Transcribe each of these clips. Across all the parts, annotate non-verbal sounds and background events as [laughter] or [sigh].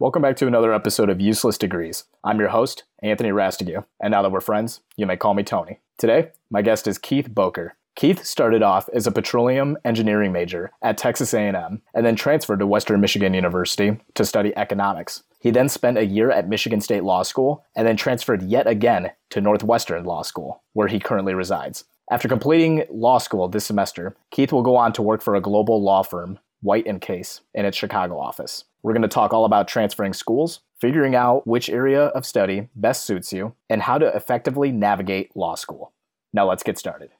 Welcome back to another episode of Useless Degrees. I'm your host, Anthony Rastigue, and now that we're friends, you may call me Tony. Today, my guest is Keith Boker. Keith started off as a petroleum engineering major at Texas A&M and then transferred to Western Michigan University to study economics. He then spent a year at Michigan State Law School and then transferred yet again to Northwestern Law School, where he currently resides. After completing law school this semester, Keith will go on to work for a global law firm, White and Case, in its Chicago office. We're going to talk all about transferring schools, figuring out which area of study best suits you, and how to effectively navigate law school. Now let's get started.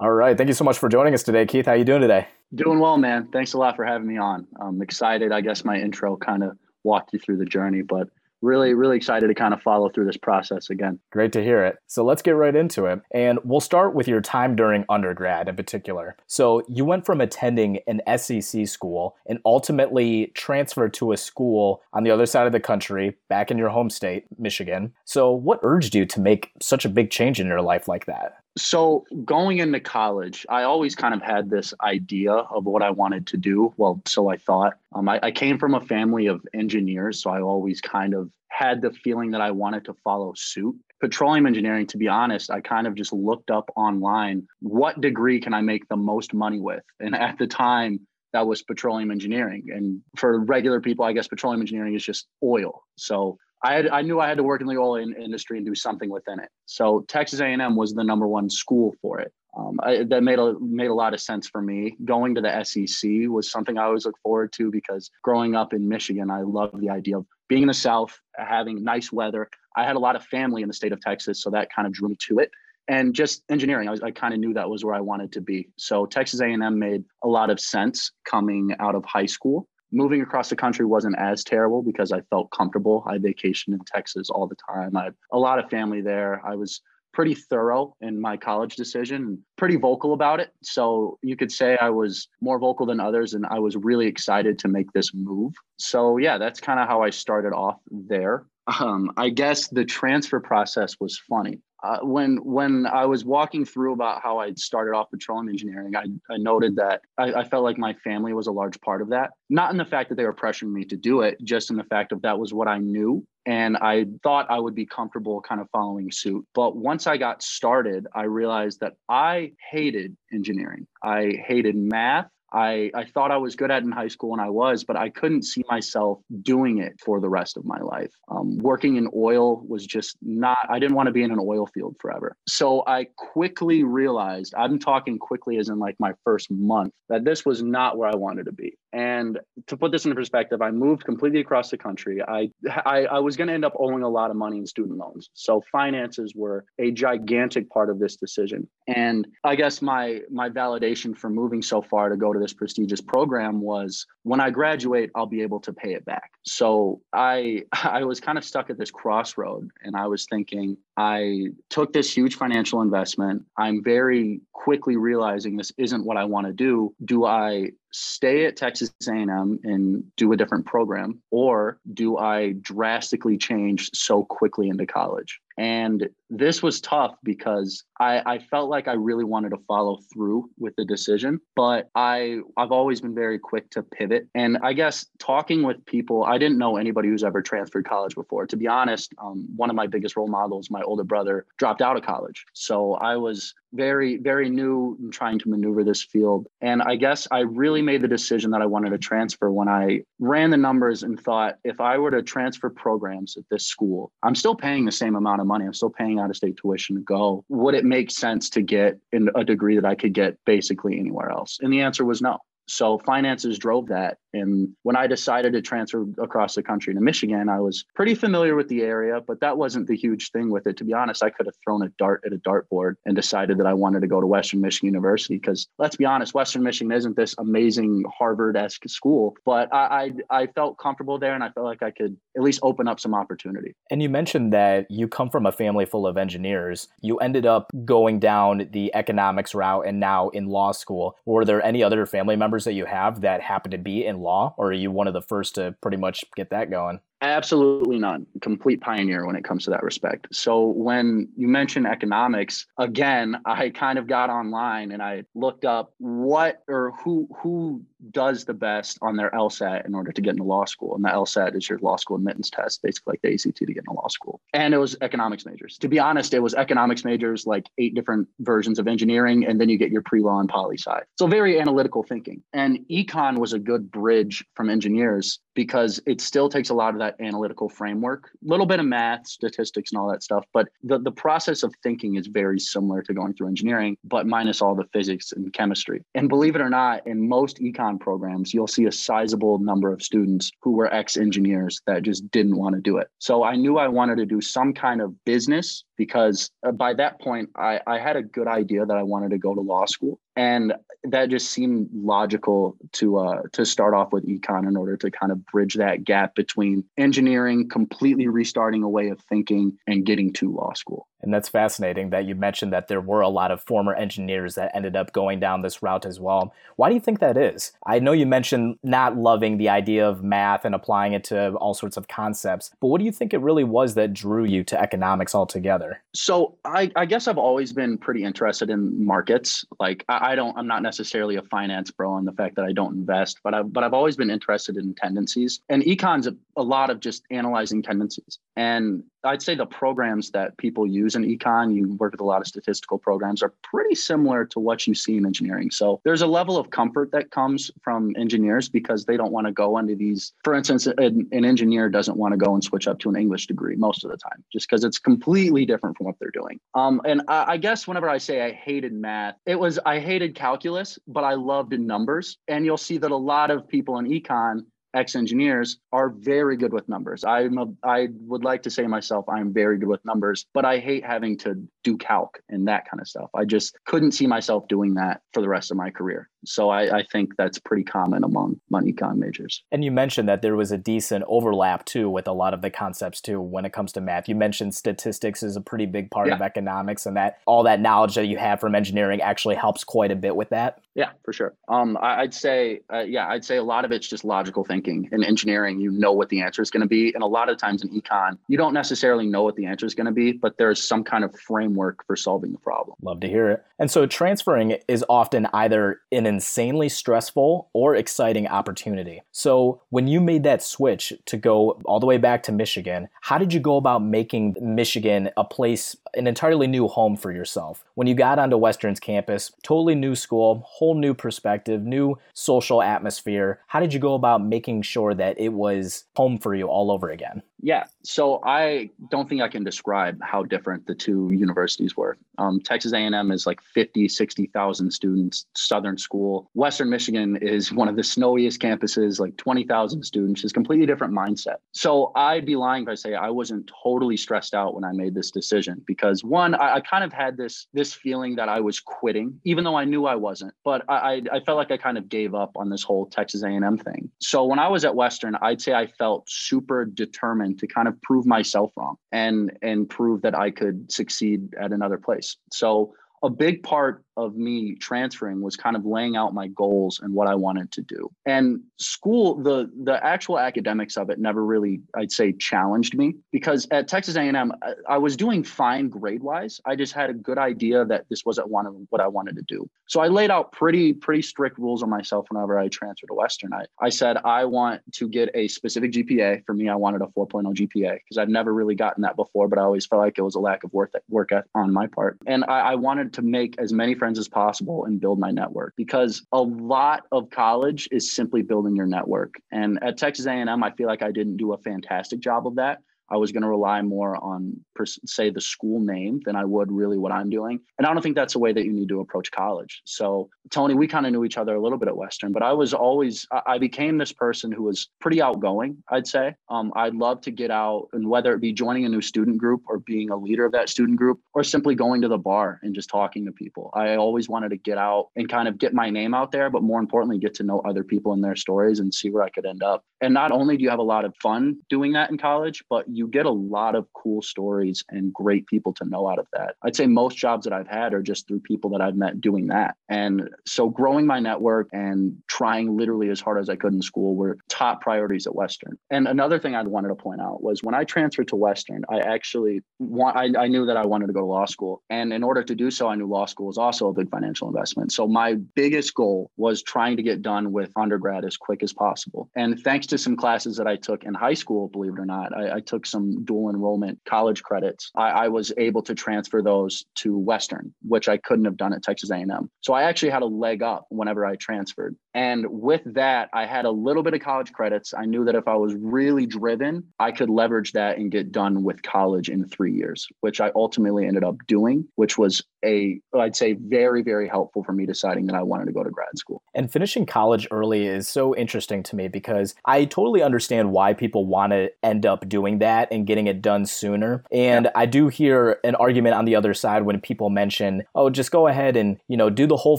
All right, thank you so much for joining us today, Keith. How are you doing today? Doing well, man. Thanks a lot for having me on. I'm excited. I guess my intro kind of walked you through the journey, but really, really excited to kind of follow through this process again. Great to hear it. So let's get right into it. And we'll start with your time during undergrad in particular. So you went from attending an SEC school and ultimately transferred to a school on the other side of the country, back in your home state, Michigan. So what urged you to make such a big change in your life like that? So, going into college, I always kind of had this idea of what I wanted to do. Well, so I thought. Um, I, I came from a family of engineers, so I always kind of had the feeling that I wanted to follow suit. Petroleum engineering, to be honest, I kind of just looked up online what degree can I make the most money with? And at the time, that was petroleum engineering. And for regular people, I guess petroleum engineering is just oil. So I had I knew I had to work in the oil in, industry and do something within it. So Texas A&M was the number one school for it. Um, I, that made a made a lot of sense for me. Going to the SEC was something I always look forward to because growing up in Michigan, I love the idea of being in the South, having nice weather. I had a lot of family in the state of Texas, so that kind of drew me to it. And just engineering, I, I kind of knew that was where I wanted to be. So Texas A&M made a lot of sense coming out of high school moving across the country wasn't as terrible because I felt comfortable. I vacationed in Texas all the time. I had a lot of family there. I was pretty thorough in my college decision and pretty vocal about it. So you could say I was more vocal than others and I was really excited to make this move. So yeah, that's kind of how I started off there. Um, I guess the transfer process was funny uh, when when I was walking through about how I started off petroleum engineering, I, I noted that I, I, felt like my family was a large part of that. Not in the fact that they were pressuring me to do it, just in the fact of that was what I knew. And I thought I would be comfortable kind of following suit. But once I got started, I realized that I hated engineering. I hated math. I, I thought I was good at in high school and I was, but I couldn't see myself doing it for the rest of my life. Um, working in oil was just not, I didn't want to be in an oil field forever. So I quickly realized, I'm talking quickly as in like my first month, that this was not where I wanted to be. And to put this in perspective, I moved completely across the country. I, I, I was going to end up owing a lot of money in student loans. So finances were a gigantic part of this decision. And I guess my, my validation for moving so far to go to this prestigious program was when I graduate, I'll be able to pay it back. So I [laughs] I was kind of stuck at this crossroad and I was thinking, I took this huge financial investment. I'm very quickly realizing this isn't what I want to do. Do I stay at Texas A&M and do a different program or do I drastically change so quickly into college? And this was tough because I, I felt like I really wanted to follow through with the decision, but I I've always been very quick to pivot. And I guess talking with people, I didn't know anybody who's ever transferred college before. To be honest, um, one of my biggest role models, my older brother, dropped out of college. So I was very, very new in trying to maneuver this field. And I guess I really made the decision that I wanted to transfer when I ran the numbers and thought if I were to transfer programs at this school, I'm still paying the same amount of money. I'm still paying out of state tuition to go. Would it make sense to get in a degree that I could get basically anywhere else? And the answer was no. So finances drove that. And when I decided to transfer across the country to Michigan, I was pretty familiar with the area, but that wasn't the huge thing with it. To be honest, I could have thrown a dart at a dartboard and decided that I wanted to go to Western Michigan University because let's be honest, Western Michigan isn't this amazing Harvard-esque school, but I, I, I felt comfortable there and I felt like I could at least open up some opportunity. And you mentioned that you come from a family full of engineers. You ended up going down the economics route and now in law school. Were there any other family members that you have that happen to be in law, or are you one of the first to pretty much get that going? Absolutely none. Complete pioneer when it comes to that respect. So when you mention economics, again, I kind of got online and I looked up what or who who does the best on their LSAT in order to get into law school. And the LSAT is your law school admittance test, basically like the ACT to get into law school. And it was economics majors. To be honest, it was economics majors, like eight different versions of engineering, and then you get your pre-law and poli sci. So very analytical thinking. And econ was a good bridge from engineers because it still takes a lot of that analytical framework, a little bit of math, statistics, and all that stuff. But the, the process of thinking is very similar to going through engineering, but minus all the physics and chemistry. And believe it or not, in most econ programs, you'll see a sizable number of students who were ex engineers that just didn't want to do it. So I knew I wanted to do some kind of business because uh, by that point, I, I had a good idea that I wanted to go to law school. And that just seemed logical to uh, to start off with econ in order to kind of bridge that gap between engineering completely restarting a way of thinking and getting to law school and that's fascinating that you mentioned that there were a lot of former engineers that ended up going down this route as well. Why do you think that is? I know you mentioned not loving the idea of math and applying it to all sorts of concepts, but what do you think it really was that drew you to economics altogether? So I, I guess I've always been pretty interested in markets. Like I, I, don't, I'm not necessarily a finance bro on the fact that I don't invest, but I've, but I've always been interested in tendencies. And econ's a, a lot of just analyzing tendencies. And I'd say the programs that people use in econ, you work with a lot of statistical programs, are pretty similar to what you see in engineering. So there's a level of comfort that comes from engineers because they don't want to go into these. For instance, an, an engineer doesn't want to go and switch up to an English degree most of the time, just because it's completely different from what they're doing. Um, and I, I guess whenever I say I hated math, it was I hated calculus, but I loved numbers. And you'll see that a lot of people in econ ex engineers are very good with numbers. I'm a, I would like to say myself, I'm very good with numbers, but I hate having to do calc and that kind of stuff. I just couldn't see myself doing that for the rest of my career. So I, I think that's pretty common among money econ majors. And you mentioned that there was a decent overlap too with a lot of the concepts too when it comes to math. You mentioned statistics is a pretty big part yeah. of economics, and that all that knowledge that you have from engineering actually helps quite a bit with that. Yeah, for sure. Um, I, would say, uh, yeah, I'd say a lot of it's just logical thinking. In engineering, you know what the answer is going to be, and a lot of times in econ, you don't necessarily know what the answer is going to be, but there's some kind of framework for solving the problem. Love to hear it. And so transferring is often either in insanely stressful or exciting opportunity. So, when you made that switch to go all the way back to Michigan, how did you go about making Michigan a place, an entirely new home for yourself? When you got onto Western's campus, totally new school, whole new perspective, new social atmosphere, how did you go about making sure that it was home for you all over again? Yeah. So I don't think I can describe how different the two universities were. Um, Texas A&M is like 50, 60,000 students, Southern school. Western Michigan is one of the snowiest campuses, like 20,000 students, is completely different mindset. So I'd be lying if I say I wasn't totally stressed out when I made this decision because one, I, I kind of had this, this feeling that I was quitting, even though I knew I wasn't, but I, I, I felt like I kind of gave up on this whole Texas A&M thing. So when I was at Western, I'd say I felt super determined to kind of prove myself wrong and and prove that I could succeed at another place. So a big part of me transferring was kind of laying out my goals and what I wanted to do. And school, the the actual academics of it never really, I'd say, challenged me because at Texas A&M, I, I was doing fine grade wise. I just had a good idea that this wasn't one of what I wanted to do. So I laid out pretty pretty strict rules on myself whenever I transferred to Western. I, I said I want to get a specific GPA. For me, I wanted a 4.0 GPA because I've never really gotten that before, but I always felt like it was a lack of work work on my part. And I, I wanted to make as many friends friends as possible and build my network because a lot of college is simply building your network. And at Texas A&M, I feel like I didn't do a fantastic job of that. I was going to rely more on, say, the school name than I would really what I'm doing. And I don't think that's a way that you need to approach college. So, Tony, we kind of knew each other a little bit at Western, but I was always, I became this person who was pretty outgoing, I'd say. Um, I'd love to get out, and whether it be joining a new student group or being a leader of that student group or simply going to the bar and just talking to people. I always wanted to get out and kind of get my name out there, but more importantly, get to know other people and their stories and see where I could end up. And not only do you have a lot of fun doing that in college, but you get a lot of cool stories and great people to know out of that. I'd say most jobs that I've had are just through people that I've met doing that. And so growing my network and trying literally as hard as I could in school were top priorities at Western. And another thing I wanted to point out was when I transferred to Western, I actually want I, I knew that I wanted to go to law school. And in order to do so, I knew law school was also a big financial investment. So my biggest goal was trying to get done with undergrad as quick as possible. And thanks to some classes that I took in high school, believe it or not, I, I took some dual enrollment college credits. I, I was able to transfer those to Western, which I couldn't have done at Texas A&M. So I actually had a leg up whenever I transferred. And with that, I had a little bit of college credits. I knew that if I was really driven, I could leverage that and get done with college in three years, which I ultimately ended up doing, which was a, I'd say, very, very helpful for me deciding that I wanted to go to grad school. And finishing college early is so interesting to me because I totally understand why people want to end up doing that and getting it done sooner. And yeah. I do hear an argument on the other side when people mention, oh, just go ahead and, you know, do the whole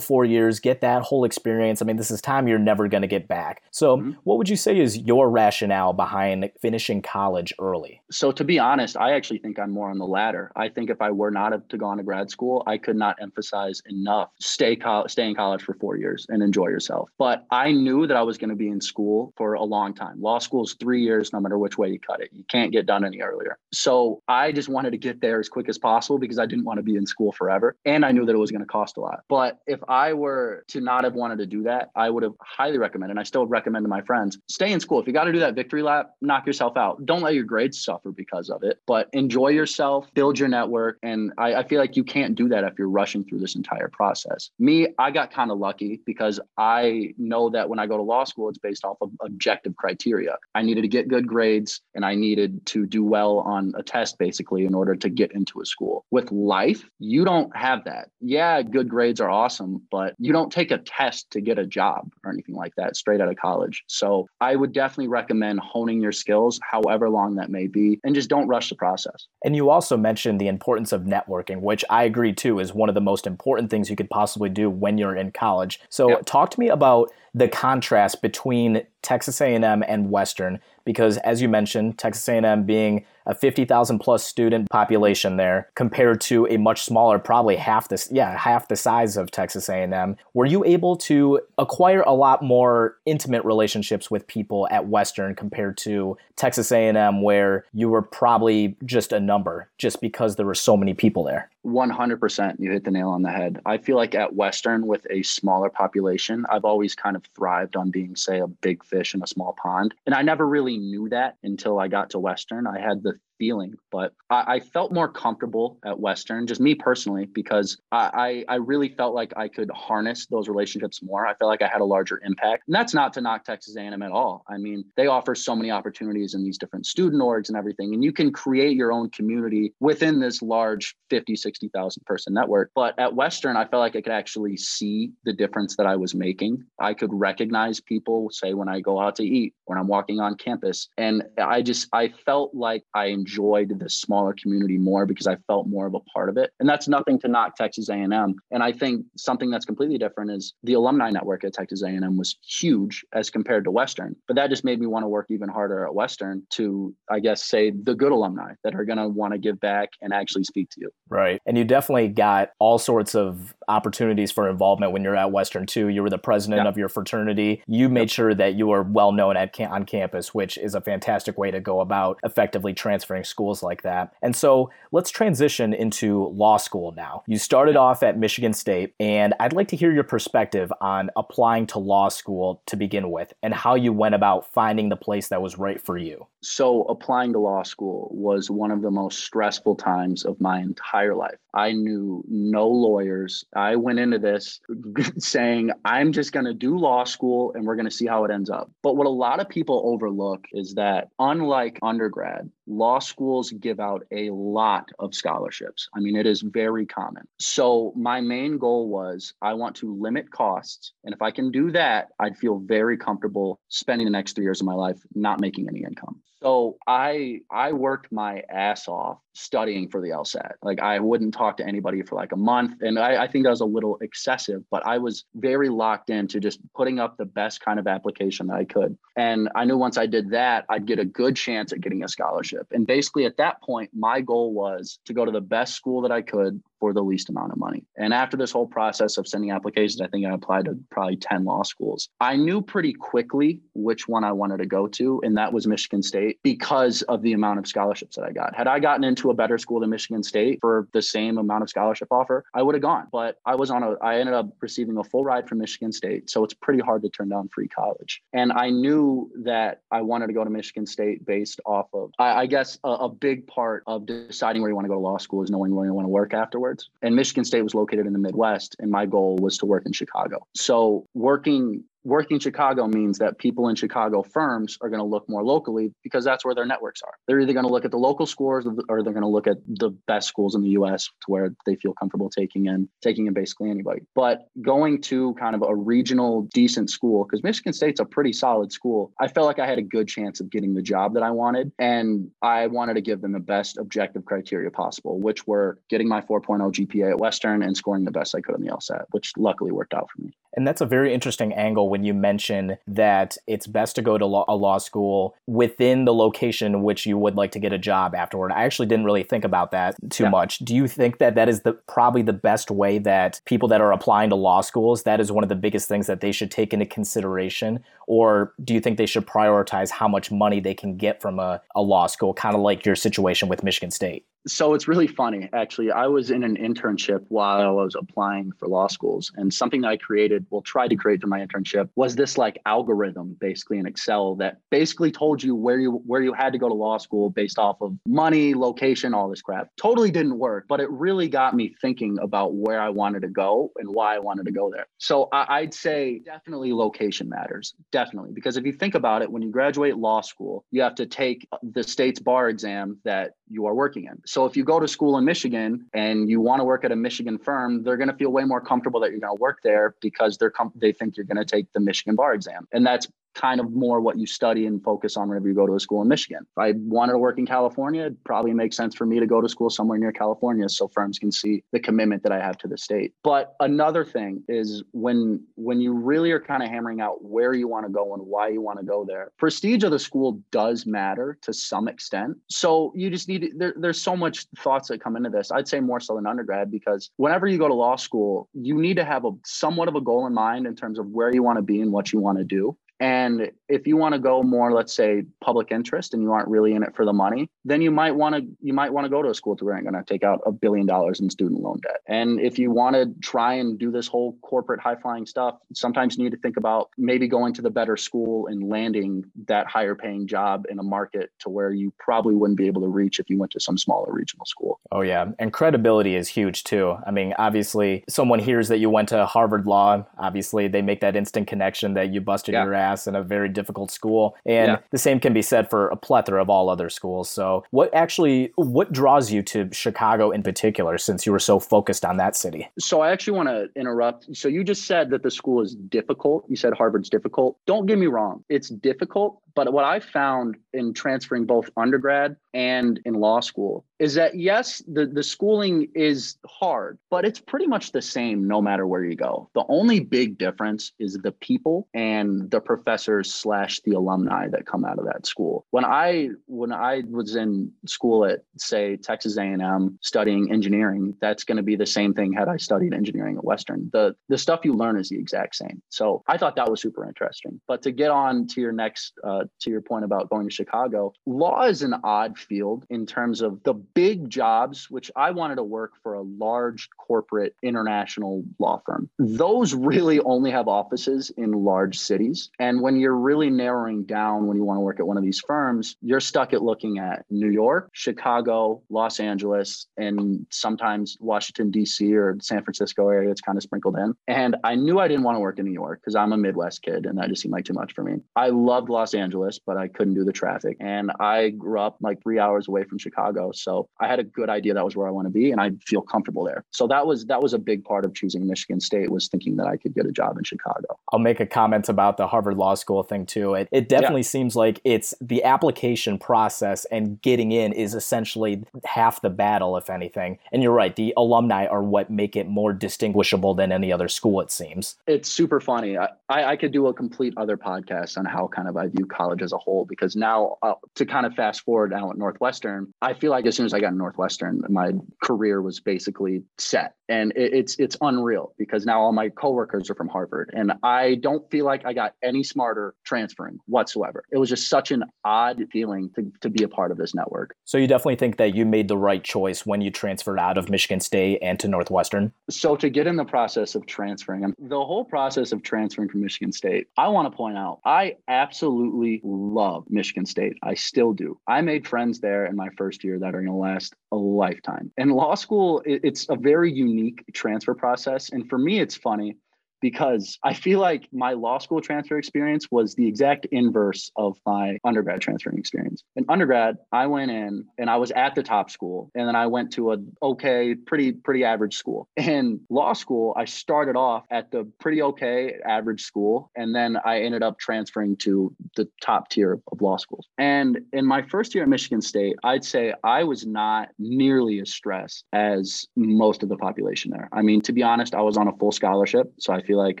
four years, get that whole experience. I mean, this is time you're never going to get back. So, mm-hmm. what would you say is your rationale behind finishing college early? So, to be honest, I actually think I'm more on the latter. I think if I were not to go on to grad school, I could not emphasize enough stay co- stay in college for four years and enjoy yourself. But I knew that I was going to be in school for a long time. Law school is three years, no matter which way you cut it. You can't get done any earlier. So I just wanted to get there as quick as possible because I didn't want to be in school forever, and I knew that it was going to cost a lot. But if I were to not have wanted to do that, I would have highly recommended, and I still recommend to my friends, stay in school. If you got to do that victory lap, knock yourself out. Don't let your grades suffer because of it, but enjoy yourself, build your network, and I, I feel like you can't do that if you're rushing through this entire process. Me, I got kind of lucky because I know that when I go to law school, it's based off of objective criteria. I needed to get good grades and I needed to do well on a test basically in order to get into a school. With life, you don't have that. Yeah, good grades are awesome, but you don't take a test to get a job or anything like that straight out of college. So I would definitely recommend honing your skills, however long that may be, and just don't rush the process. And you also mentioned the importance of networking, which I agree too is one of the most important things you could possibly do when you're in college. So yep. talk to me about the contrast between Texas A&M and Western because as you mentioned Texas A&M being a 50,000 plus student population there compared to a much smaller probably half this yeah half the size of Texas A&M were you able to acquire a lot more intimate relationships with people at Western compared to Texas A&M where you were probably just a number just because there were so many people there 100% you hit the nail on the head. I feel like at western with a smaller population i've always kind of thrived on being say a big fish in a small pond. And i never really knew that until i got to western. I had the feeling. But I, I, felt more comfortable at Western, just me personally, because I, I, really felt like I could harness those relationships more. I felt like I had a larger impact. And that's not to knock Texas A&M at all. I mean, they offer so many opportunities in these different student orgs and everything. And you can create your own community within this large 50, 60,000 person network. But at Western, I felt like I could actually see the difference that I was making. I could recognize people, say, when I go out to eat, when I'm walking on campus. And I just, I felt like I enjoyed enjoyed the smaller community more because I felt more of a part of it. And that's nothing to knock Texas A&M. And I think something that's completely different is the alumni network at Texas A&M was huge as compared to Western. But that just made me want to work even harder at Western to, I guess, say the good alumni that are going to want to give back and actually speak to you. Right. And you definitely got all sorts of opportunities for involvement when you're at Western too. You were the president yeah. of your fraternity. You made sure that you were well known at on campus, which is a fantastic way to go about effectively transferring schools like that. And so let's transition into law school now. You started off at Michigan State, and I'd like to hear your perspective on applying to law school to begin with and how you went about finding the place that was right for you. So, applying to law school was one of the most stressful times of my entire life. I knew no lawyers. I went into this [laughs] saying, I'm just going to do law school and we're going to see how it ends up. But what a lot of people overlook is that, unlike undergrad, law schools give out a lot of scholarships. I mean, it is very common. So, my main goal was I want to limit costs. And if I can do that, I'd feel very comfortable spending the next three years of my life not making any income. So I I worked my ass off studying for the LSAT. Like I wouldn't talk to anybody for like a month. And I, I, think that was a little excessive, but I was very locked into just putting up the best kind of application that I could. And I knew once I did that, I'd get a good chance at getting a scholarship. And basically at that point, my goal was to go to the best school that I could for the least amount of money. And after this whole process of sending applications, I think I applied to probably 10 law schools. I knew pretty quickly which one I wanted to go to, and that was Michigan State because of the amount of scholarships that I got. Had I gotten into a better school than Michigan State for the same amount of scholarship offer, I would have gone. But I was on a, I ended up receiving a full ride from Michigan State. So it's pretty hard to turn down free college. And I knew that I wanted to go to Michigan State based off of, I, I guess, a, a big part of deciding where you want to go to law school is knowing where you want to work afterwards afterwards. And Michigan State was located in the Midwest, and my goal was to work in Chicago. So working working Chicago means that people in Chicago firms are going to look more locally because that's where their networks are. They're either going to look at the local scores or they're going to look at the best schools in the US to where they feel comfortable taking in taking in basically anybody. But going to kind of a regional decent school because Michigan State's a pretty solid school. I felt like I had a good chance of getting the job that I wanted and I wanted to give them the best objective criteria possible, which were getting my 4.0 GPA at Western and scoring the best I could on the LSAT, which luckily worked out for me. And that's a very interesting angle when you mention that it's best to go to law, a law school within the location in which you would like to get a job afterward. I actually didn't really think about that too yeah. much. Do you think that that is the probably the best way that people that are applying to law schools that is one of the biggest things that they should take into consideration or do you think they should prioritize how much money they can get from a, a law school kind of like your situation with Michigan State? So it's really funny, actually. I was in an internship while I was applying for law schools, and something that I created, well, tried to create through my internship, was this like algorithm, basically in Excel, that basically told you where you where you had to go to law school based off of money, location, all this crap. Totally didn't work, but it really got me thinking about where I wanted to go and why I wanted to go there. So I, I'd say definitely location matters, definitely, because if you think about it, when you graduate law school, you have to take the state's bar exam that you are working in. So if you go to school in Michigan and you want to work at a Michigan firm, they're going to feel way more comfortable that you're going to work there because they're com- they think you're going to take the Michigan bar exam. And that's kind of more what you study and focus on whenever you go to a school in Michigan. If I wanted to work in California, it probably makes sense for me to go to school somewhere near California so firms can see the commitment that I have to the state. But another thing is when when you really are kind of hammering out where you want to go and why you want to go there, prestige of the school does matter to some extent. So you just need there, there's so much thoughts that come into this. I'd say more so than undergrad because whenever you go to law school, you need to have a somewhat of a goal in mind in terms of where you want to be and what you want to do. And if you want to go more, let's say, public interest, and you aren't really in it for the money, then you might want to you might want to go to a school to where you're going to take out a billion dollars in student loan debt. And if you want to try and do this whole corporate high flying stuff, sometimes you need to think about maybe going to the better school and landing that higher paying job in a market to where you probably wouldn't be able to reach if you went to some smaller regional school. Oh yeah, and credibility is huge too. I mean, obviously, someone hears that you went to Harvard Law. Obviously, they make that instant connection that you busted yeah. your ass in a very difficult school. And yeah. the same can be said for a plethora of all other schools. So, what actually what draws you to Chicago in particular since you were so focused on that city? So, I actually want to interrupt. So, you just said that the school is difficult. You said Harvard's difficult. Don't get me wrong. It's difficult, but what I found in transferring both undergrad and in law school is that yes, the, the schooling is hard, but it's pretty much the same no matter where you go. The only big difference is the people and the professors slash the alumni that come out of that school. When I when I was in school at say Texas A&M studying engineering, that's going to be the same thing had I studied engineering at Western. The the stuff you learn is the exact same. So I thought that was super interesting. But to get on to your next uh, to your point about going to Chicago, law is an odd field in terms of the big jobs, which I wanted to work for a large corporate international law firm. Those really only have offices in large cities. And when you're really narrowing down when you want to work at one of these firms, you're stuck at looking at New York, Chicago, Los Angeles, and sometimes Washington, D.C. or San Francisco area. It's kind of sprinkled in. And I knew I didn't want to work in New York because I'm a Midwest kid and that just seemed like too much for me. I loved Los Angeles Angeles, but I couldn't do the traffic. And I grew up like three hours away from Chicago. So I had a good idea that was where I want to be and I feel comfortable there. So that was that was a big part of choosing Michigan State was thinking that I could get a job in Chicago. I'll make a comment about the Harvard Law School thing too. It it definitely yeah. seems like it's the application process and getting in is essentially half the battle, if anything. And you're right, the alumni are what make it more distinguishable than any other school, it seems. It's super funny. I, I could do a complete other podcast on how kind of I view college as a whole because now uh, to kind of fast forward now at Northwestern, I feel like as soon as I got Northwestern, my career was basically set. And it, it's it's unreal because now all my coworkers are from Harvard. And I don't feel like I got any smarter transferring whatsoever. It was just such an odd feeling to, to be a part of this network. So you definitely think that you made the right choice when you transferred out of Michigan State and to Northwestern? So to get in the process of transferring, the whole process of transferring from Michigan State, I want to point out, I absolutely love Michigan State. I still do. I made friends there in my first year that are going to last a lifetime. And law school, it's a very unique transfer process. And for me, it's funny because I feel like my law school transfer experience was the exact inverse of my undergrad transferring experience. In undergrad, I went in and I was at the top school and then I went to a okay, pretty pretty average school. In law school, I started off at the pretty okay average school and then I ended up transferring to the top tier of law schools. And in my first year at Michigan State, I'd say I was not nearly as stressed as most of the population there. I mean, to be honest, I was on a full scholarship, so I feel like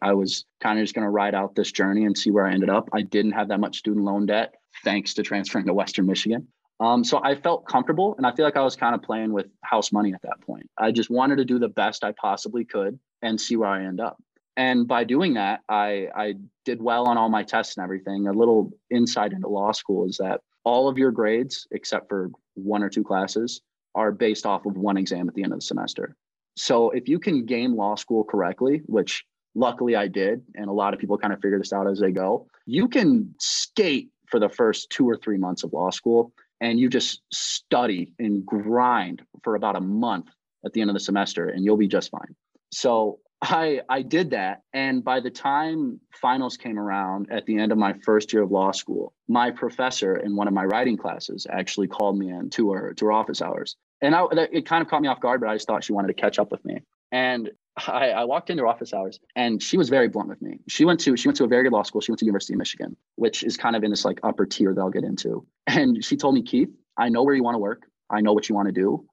I was kind of just going to ride out this journey and see where I ended up. I didn't have that much student loan debt thanks to transferring to Western Michigan. Um, so I felt comfortable and I feel like I was kind of playing with house money at that point. I just wanted to do the best I possibly could and see where I end up. And by doing that, I, I did well on all my tests and everything. A little insight into law school is that all of your grades, except for one or two classes, are based off of one exam at the end of the semester. So if you can game law school correctly, which luckily I did, and a lot of people kind of figure this out as they go, you can skate for the first two or three months of law school and you just study and grind for about a month at the end of the semester and you'll be just fine. So I I did that and by the time finals came around at the end of my first year of law school, my professor in one of my writing classes actually called me in to her to her office hours and I, it kind of caught me off guard, but I just thought she wanted to catch up with me. And I, I, walked into office hours, and she was very blunt with me. She went to she went to a very good law school. She went to University of Michigan, which is kind of in this like upper tier that I'll get into. And she told me, Keith, I know where you want to work. I know what you want to do.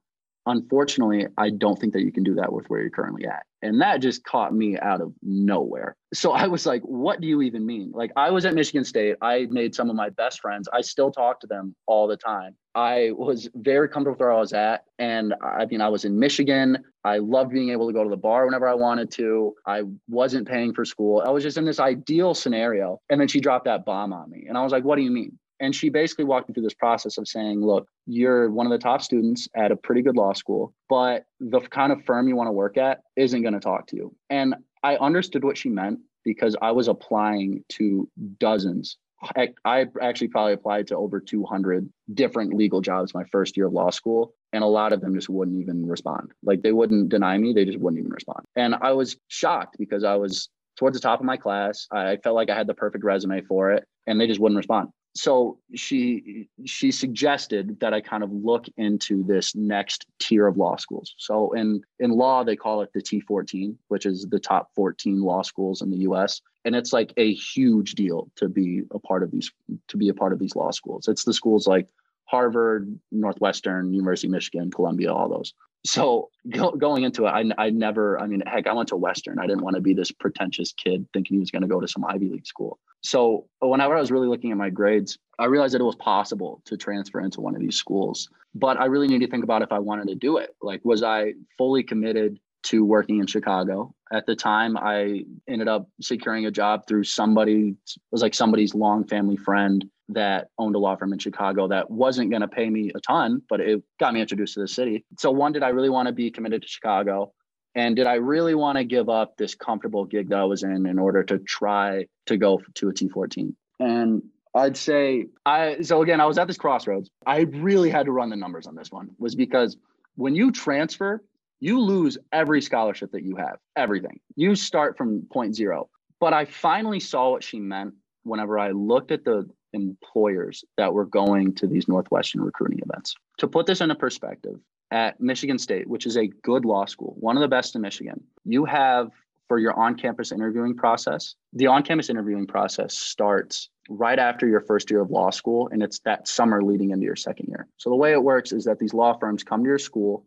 Unfortunately, I don't think that you can do that with where you're currently at. And that just caught me out of nowhere. So I was like, what do you even mean? Like, I was at Michigan State. I made some of my best friends. I still talk to them all the time. I was very comfortable where I was at. And I mean, I was in Michigan. I loved being able to go to the bar whenever I wanted to. I wasn't paying for school. I was just in this ideal scenario. And then she dropped that bomb on me. And I was like, what do you mean? And she basically walked me through this process of saying, look, you're one of the top students at a pretty good law school, but the kind of firm you want to work at isn't going to talk to you. And I understood what she meant because I was applying to dozens. I, actually probably applied to over 200 different legal jobs my first year of law school. And a lot of them just wouldn't even respond. Like they wouldn't deny me, they just wouldn't even respond. And I was shocked because I was towards the top of my class. I felt like I had the perfect resume for it, and they just wouldn't respond so she she suggested that I kind of look into this next tier of law schools. So in in law they call it the T14, which is the top 14 law schools in the US and it's like a huge deal to be a part of these to be a part of these law schools. It's the schools like Harvard, Northwestern, University of Michigan, Columbia, all those. So go, going into it, I, I never, I mean, heck, I went to Western. I didn't want to be this pretentious kid thinking he was going to go to some Ivy League school. So uh, whenever I was really looking at my grades, I realized that it was possible to transfer into one of these schools. But I really needed to think about if I wanted to do it. Like, was I fully committed to working in Chicago? At the time, I ended up securing a job through somebody, it was like somebody's long family friend that owned a law firm in Chicago that wasn't going to pay me a ton, but it got me introduced to the city. So, one, did I really want to be committed to Chicago? And did I really want to give up this comfortable gig that I was in in order to try to go to a T14? And I'd say I so again, I was at this crossroads. I really had to run the numbers on this one, was because when you transfer, you lose every scholarship that you have, everything. You start from point zero. But I finally saw what she meant whenever I looked at the employers that were going to these Northwestern recruiting events. To put this into perspective, at Michigan State, which is a good law school, one of the best in Michigan, you have for your on campus interviewing process. The on campus interviewing process starts right after your first year of law school, and it's that summer leading into your second year. So the way it works is that these law firms come to your school,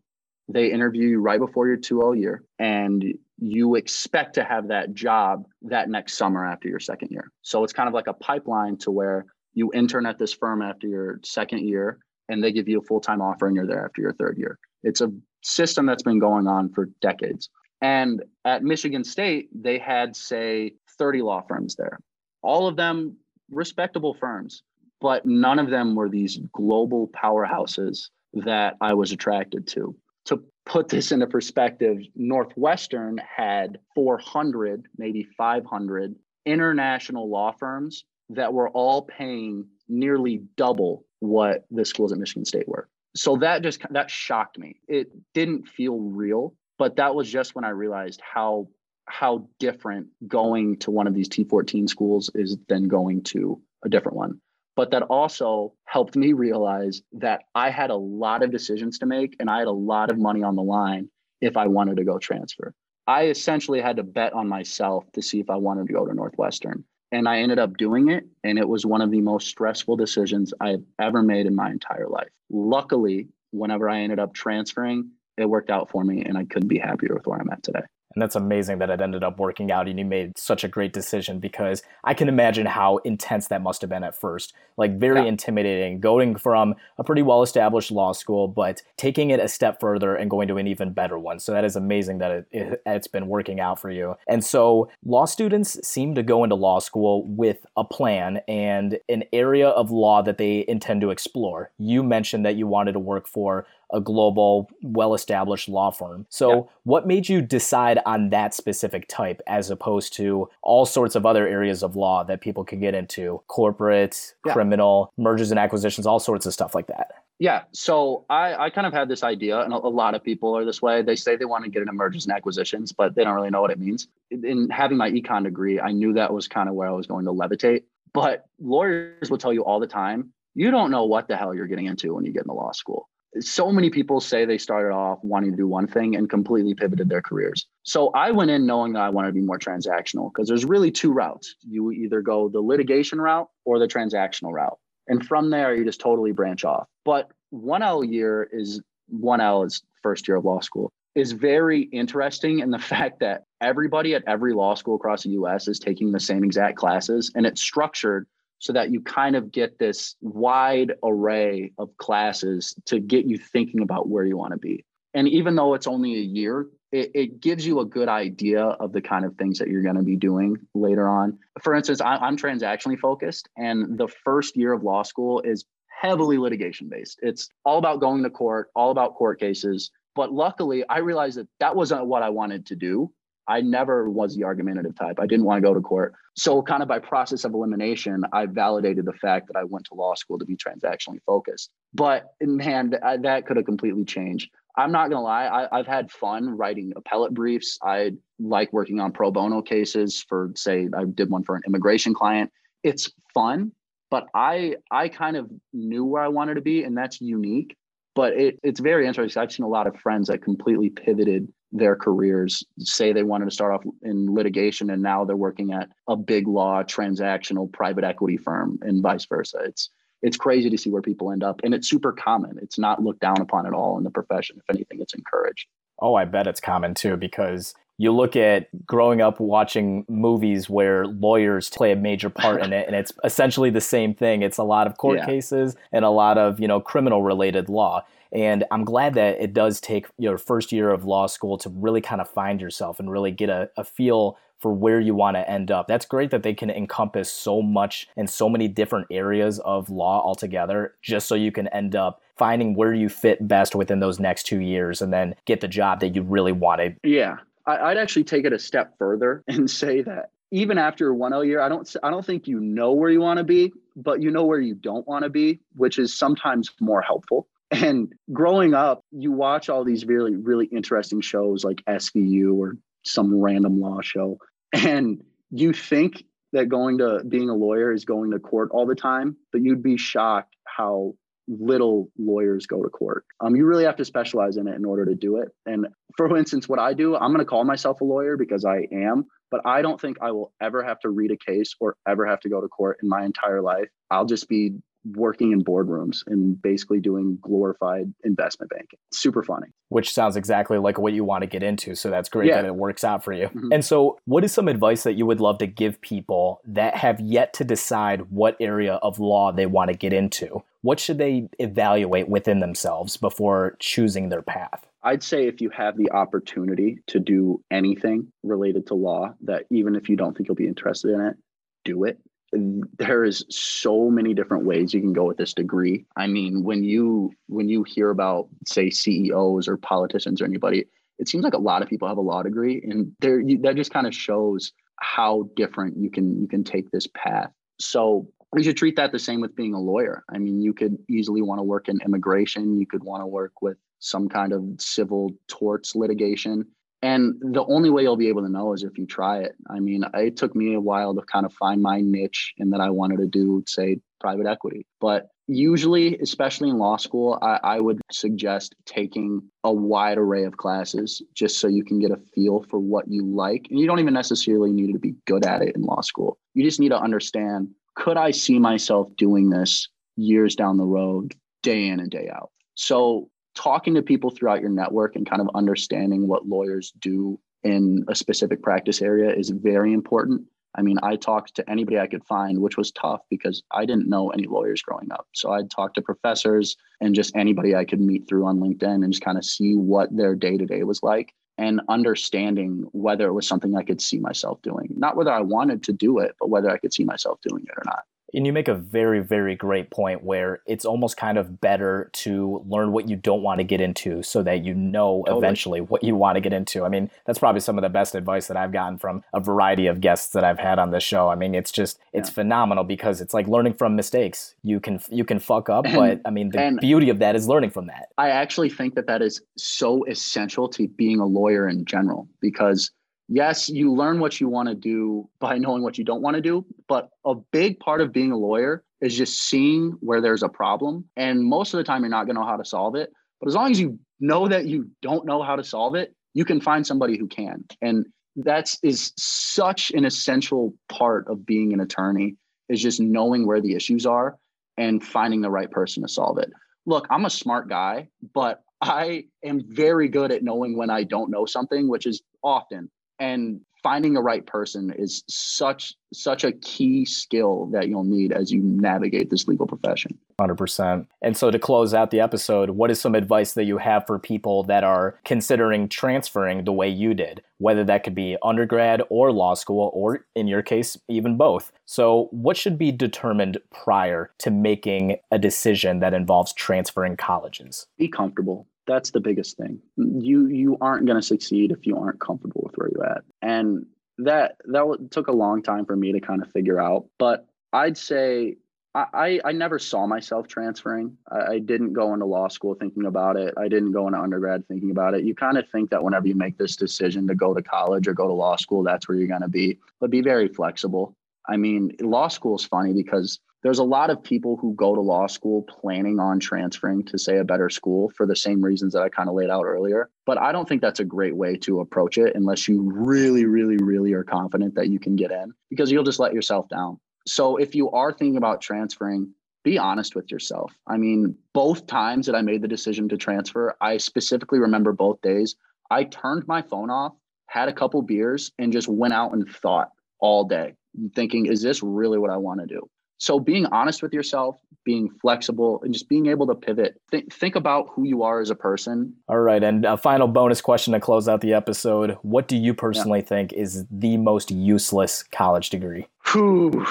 they interview you right before your 2L year, and you expect to have that job that next summer after your second year. So it's kind of like a pipeline to where you intern at this firm after your second year and they give you a full-time offer and you're there after your third year. It's a system that's been going on for decades. And at Michigan State, they had say 30 law firms there. All of them respectable firms, but none of them were these global powerhouses that I was attracted to. To put this into perspective, Northwestern had 400, maybe 500 international law firms that were all paying nearly double what the schools at Michigan State were. So that just that shocked me. It didn't feel real, but that was just when I realized how how different going to one of these T14 schools is than going to a different one. But that also helped me realize that I had a lot of decisions to make and I had a lot of money on the line if I wanted to go transfer. I essentially had to bet on myself to see if I wanted to go to Northwestern. And I ended up doing it. And it was one of the most stressful decisions I've ever made in my entire life. Luckily, whenever I ended up transferring, it worked out for me and I couldn't be happier with where I'm at today. And that's amazing that it ended up working out and you made such a great decision because I can imagine how intense that must have been at first. Like, very yeah. intimidating, going from a pretty well established law school, but taking it a step further and going to an even better one. So, that is amazing that it, it, it's been working out for you. And so, law students seem to go into law school with a plan and an area of law that they intend to explore. You mentioned that you wanted to work for a global, well established law firm. So, yeah. what made you decide on that specific type as opposed to all sorts of other areas of law that people could get into corporate, yeah. criminal, mergers and acquisitions, all sorts of stuff like that? Yeah. So I, I kind of had this idea, and a, a lot of people are this way. They say they want to get into mergers and acquisitions, but they don't really know what it means. In having my econ degree, I knew that was kind of where I was going to levitate. But lawyers will tell you all the time, you don't know what the hell you're getting into when you get into law school so many people say they started off wanting to do one thing and completely pivoted their careers. So I went in knowing that I wanted to be more transactional because there's really two routes. You either go the litigation route or the transactional route. And from there, you just totally branch off. But 1L year is 1L is first year of law school is very interesting in the [laughs] fact that everybody at every law school across the US is taking the same exact classes and it's structured so that you kind of get this wide array of classes to get you thinking about where you want to be. And even though it's only a year, it, it gives you a good idea of the kind of things that you're going to be doing later on. For instance, I, I'm transactionally focused, and the first year of law school is heavily litigation based. It's all about going to court, all about court cases. But luckily, I realized that that wasn't what I wanted to do. I never was the argumentative type. I didn't want to go to court. So, kind of by process of elimination, I validated the fact that I went to law school to be transactionally focused. But man, that, that could have completely changed. I'm not going to lie, I, have had fun writing appellate briefs. I like working on pro bono cases for, say, I did one for an immigration client. It's fun, but I I kind of knew where I wanted to be, and that's unique. But it, it's very interesting. I've seen a lot of friends that completely pivoted their careers. Say they wanted to start off in litigation and now they're working at a big law transactional private equity firm and vice versa. It's it's crazy to see where people end up and it's super common. It's not looked down upon at all in the profession. If anything it's encouraged. Oh i bet it's common too because you look at growing up watching movies where lawyers play a major part in it and it's essentially the same thing. It's a lot of court yeah. cases and a lot of you know criminal related law and I'm glad that it does take your first year of law school to really kind of find yourself and really get a, a feel for where you want to end up. That's great that they can encompass so much and so many different areas of law altogether, just so you can end up finding where you fit best within those next two years and then get the job that you really wanted. Yeah. I'd actually take it a step further [laughs] and say that even after one L year, I don't I don't think you know where you want to be, but you know where you don't want to be, which is sometimes more helpful. And growing up, you watch all these really, really interesting shows like SVU or some random law show, and you think that going to being a lawyer is going to court all the time, but you'd be shocked how little lawyers go to court. Um, you really have to specialize in it in order to do it. And for instance, what I do, I'm going to call myself a lawyer because I am, but I don't think I will ever have to read a case or ever have to go to court in my entire life. I'll just be working in boardrooms and basically doing glorified investment banking. Super funny. Which sounds exactly like what you want to get into. So that's great yeah. that it works out for you. Mm-hmm. And so, what is some advice that you would love to give people that have yet to decide what area of law they want to get into? What should they evaluate within themselves before choosing their path? I'd say if you have the opportunity to do anything related to law, that even if you don't think you'll be interested in it, do it there is so many different ways you can go with this degree. I mean when you when you hear about say ceos or politicians or anybody it seems like a lot of people have a law degree and there that just kind of shows how different you can you can take this path. So you should treat that the same with being a lawyer. I mean you could easily want to work in immigration. You could want to work with some kind of civil torts litigation and the only way you'll be able to know is if you try it. I mean, it took me a while to kind of find my niche and that I wanted to do, say, private equity. But usually, especially in law school, I, I, would suggest taking a wide array of classes just so you can get a feel for what you like. And you don't even necessarily need to be good at it in law school. You just need to understand could I see myself doing this years down the road, day in and day out? So talking to people throughout your network and kind of understanding what lawyers do in a specific practice area is very important. I mean, I talked to anybody I could find, which was tough because I didn't know any lawyers growing up. So I'd talk to professors and just anybody I could meet through on LinkedIn and just kind of see what their day to day was like and understanding whether it was something I could see myself doing. Not whether I wanted to do it, but whether I could see myself doing it or not. And you make a very, very great point where it's almost kind of better to learn what you don't want to get into so that you know totally. eventually what you want to get into. I mean, that's probably some of the best advice that I've gotten from a variety of guests that I've had on this show. I mean, it's just it's yeah. phenomenal because it's like learning from mistakes. You can you can fuck up, and, but I mean, the beauty of that is learning from that. I actually think that that is so essential to being a lawyer in general because yes, you learn what you want to do by knowing what you don't want to do. But a big part of being a lawyer is just seeing where there's a problem. And most of the time, you're not going to know how to solve it. But as long as you know that you don't know how to solve it, you can find somebody who can. And that's is such an essential part of being an attorney is just knowing where the issues are and finding the right person to solve it. Look, I'm a smart guy, but I am very good at knowing when I don't know something, which is often and finding the right person is such such a key skill that you'll need as you navigate this legal profession. 100% and so to close out the episode what is some advice that you have for people that are considering transferring the way you did whether that could be undergrad or law school or in your case even both? So what should be determined prior to making a decision that involves transferring colleges? Be comfortable that's the biggest thing you you aren't going to succeed if you aren't comfortable with where you're at and that that took a long time for me to kind of figure out but i'd say I, I never saw myself transferring. I, I didn't go into law school thinking about it. I didn't go into undergrad thinking about it. You kind of think that whenever you make this decision to go to college or go to law school, that's where you're going to be. But be very flexible. I mean, law school is funny because there's a lot of people who go to law school planning on transferring to say a better school for the same reasons that I kind of laid out earlier. But I don't think that's a great way to approach it unless you really, really, really are confident that you can get in because you'll just let yourself down. So if you are thinking about transferring, be honest with yourself. I mean, both times that I made the decision to transfer, I specifically remember both days. I turned my phone off, had a couple beers, and just went out and thought all day, thinking, is this really what I want to do? So being honest with yourself, being flexible, and just being able to pivot. Think, think about who you are as a person. All right, and a final bonus question to close out the episode: What do you personally yeah. think is the most useless college degree? Whew,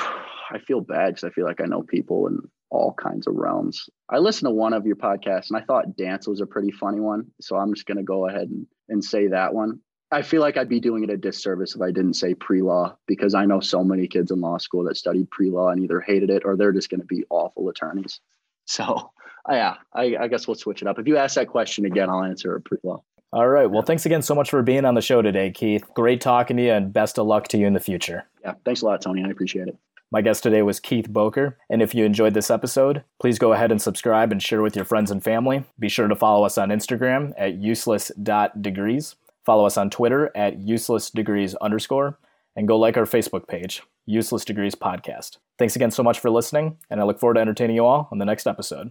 I feel bad because I feel like I know people in all kinds of realms. I listened to one of your podcasts and I thought dance was a pretty funny one, so I'm just going to go ahead and, and say that one. I feel like I'd be doing it a disservice if I didn't say pre law because I know so many kids in law school that studied pre law and either hated it or they're just going to be awful attorneys. So, [laughs] yeah, I, I, guess we'll switch it up. If you ask that question again, I'll answer a pre law. All right. Well, thanks again so much for being on the show today, Keith. Great talking to you, and best of luck to you in the future. Yeah, thanks a lot, Tony. I appreciate it. My guest today was Keith Boker. And if you enjoyed this episode, please go ahead and subscribe and share with your friends and family. Be sure to follow us on Instagram at useless.degrees. Follow us on Twitter at uselessdegrees underscore. And go like our Facebook page, Useless Degrees Podcast. Thanks again so much for listening, and I look forward to entertaining you all on the next episode.